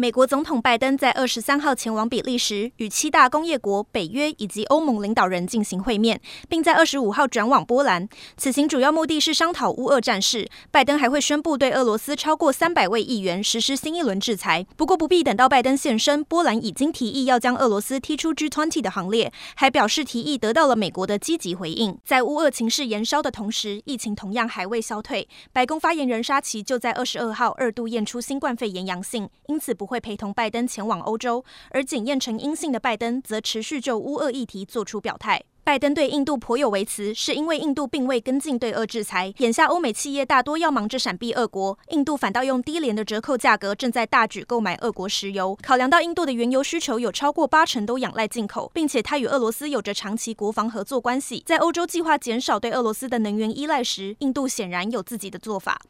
美国总统拜登在二十三号前往比利时，与七大工业国、北约以及欧盟领导人进行会面，并在二十五号转往波兰。此行主要目的是商讨乌俄战事。拜登还会宣布对俄罗斯超过三百位议员实施新一轮制裁。不过，不必等到拜登现身，波兰已经提议要将俄罗斯踢出 G20 的行列，还表示提议得到了美国的积极回应。在乌俄情势延烧的同时，疫情同样还未消退。白宫发言人沙奇就在二十二号二度验出新冠肺炎阳性，因此不会陪同拜登前往欧洲，而检验成阴性的拜登则持续就乌俄议题做出表态。拜登对印度颇有微词，是因为印度并未跟进对俄制裁。眼下欧美企业大多要忙着闪避俄国，印度反倒用低廉的折扣价格正在大举购买俄国石油。考量到印度的原油需求有超过八成都仰赖进口，并且它与俄罗斯有着长期国防合作关系，在欧洲计划减少对俄罗斯的能源依赖时，印度显然有自己的做法。